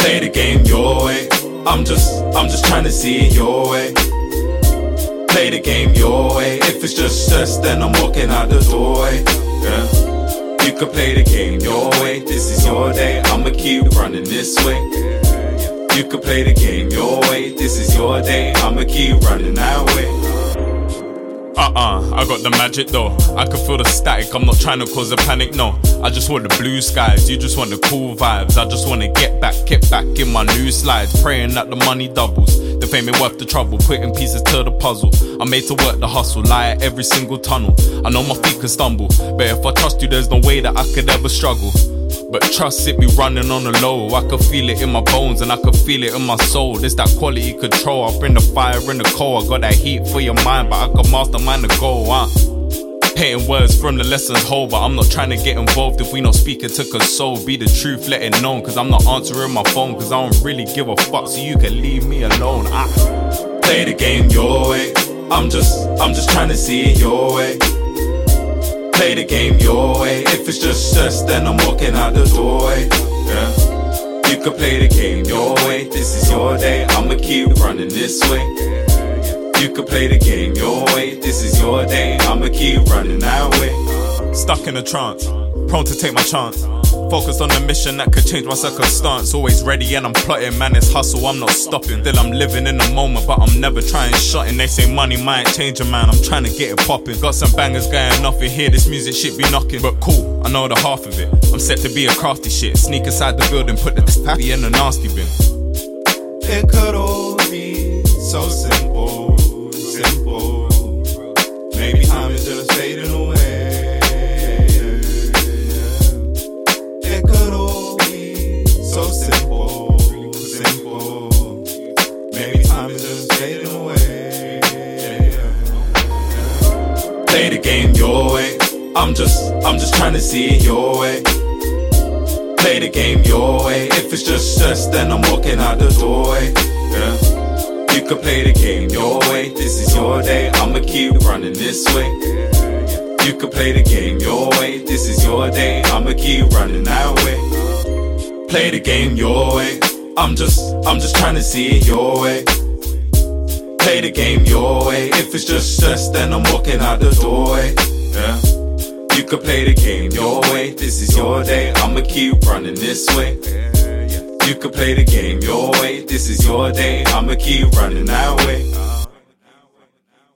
Play the game your way. I'm just, I'm just trying to see it your way. Play the game your way. If it's just stress, then I'm walking out the doorway. Yeah. You could play the game your way. This is your day. I'ma keep running this way. You could play the game your way. This is your day. I'ma keep running that way. Got the magic though. I can feel the static, I'm not trying to cause a panic, no. I just want the blue skies, you just want the cool vibes. I just wanna get back, get back in my new slides. Praying that the money doubles. The fame ain't worth the trouble, putting pieces to the puzzle. I'm made to work the hustle, lie at every single tunnel. I know my feet can stumble, but if I trust you, there's no way that I could ever struggle. But trust it be running on the low. I could feel it in my bones and I could feel it in my soul. There's that quality control. I bring the fire in the cold. I got that heat for your mind, but I can mastermind the goal. Uh. Hating words from the lessons whole, but I'm not trying to get involved if we not speaking to console. Be the truth, let it known, cause I'm not answering my phone, cause I don't really give a fuck, so you can leave me alone. I play the game your way. I'm just, I'm just trying to see it your way play the game your way. If it's just stress, then I'm walking out the doorway. Yeah. You can play the game your way. This is your day. I'ma keep running this way. You can play the game your way. This is your day. I'ma keep running that way. Stuck in a trance, prone to take my chance. Focused on the mission that could change my circumstance. Always ready and I'm plotting, man. It's hustle, I'm not stopping. Still, I'm living in the moment, but I'm never trying shutting. They say money might change a man. I'm trying to get it popping. Got some bangers going off in here. This music shit be knocking, but cool. I know the half of it. I'm set to be a crafty shit. Sneak inside the building, put the happy in the nasty bin. It could all be so simple. Play the game your way. I'm just, I'm just trying to see it your way. Play the game your way. If it's just stress, then I'm walking out the doorway. Yeah. You could play the game your way. This is your day. I'ma keep running this way. You could play the game your way. This is your day. I'ma keep running that way. Play the game your way. I'm just, I'm just trying to see it your way. Play the game your way. If it's just stress, then I'm walking out the doorway. Yeah. You could play the game your way. This is your day. I'ma keep running this way. You could play the game your way. This is your day. I'ma keep running that way.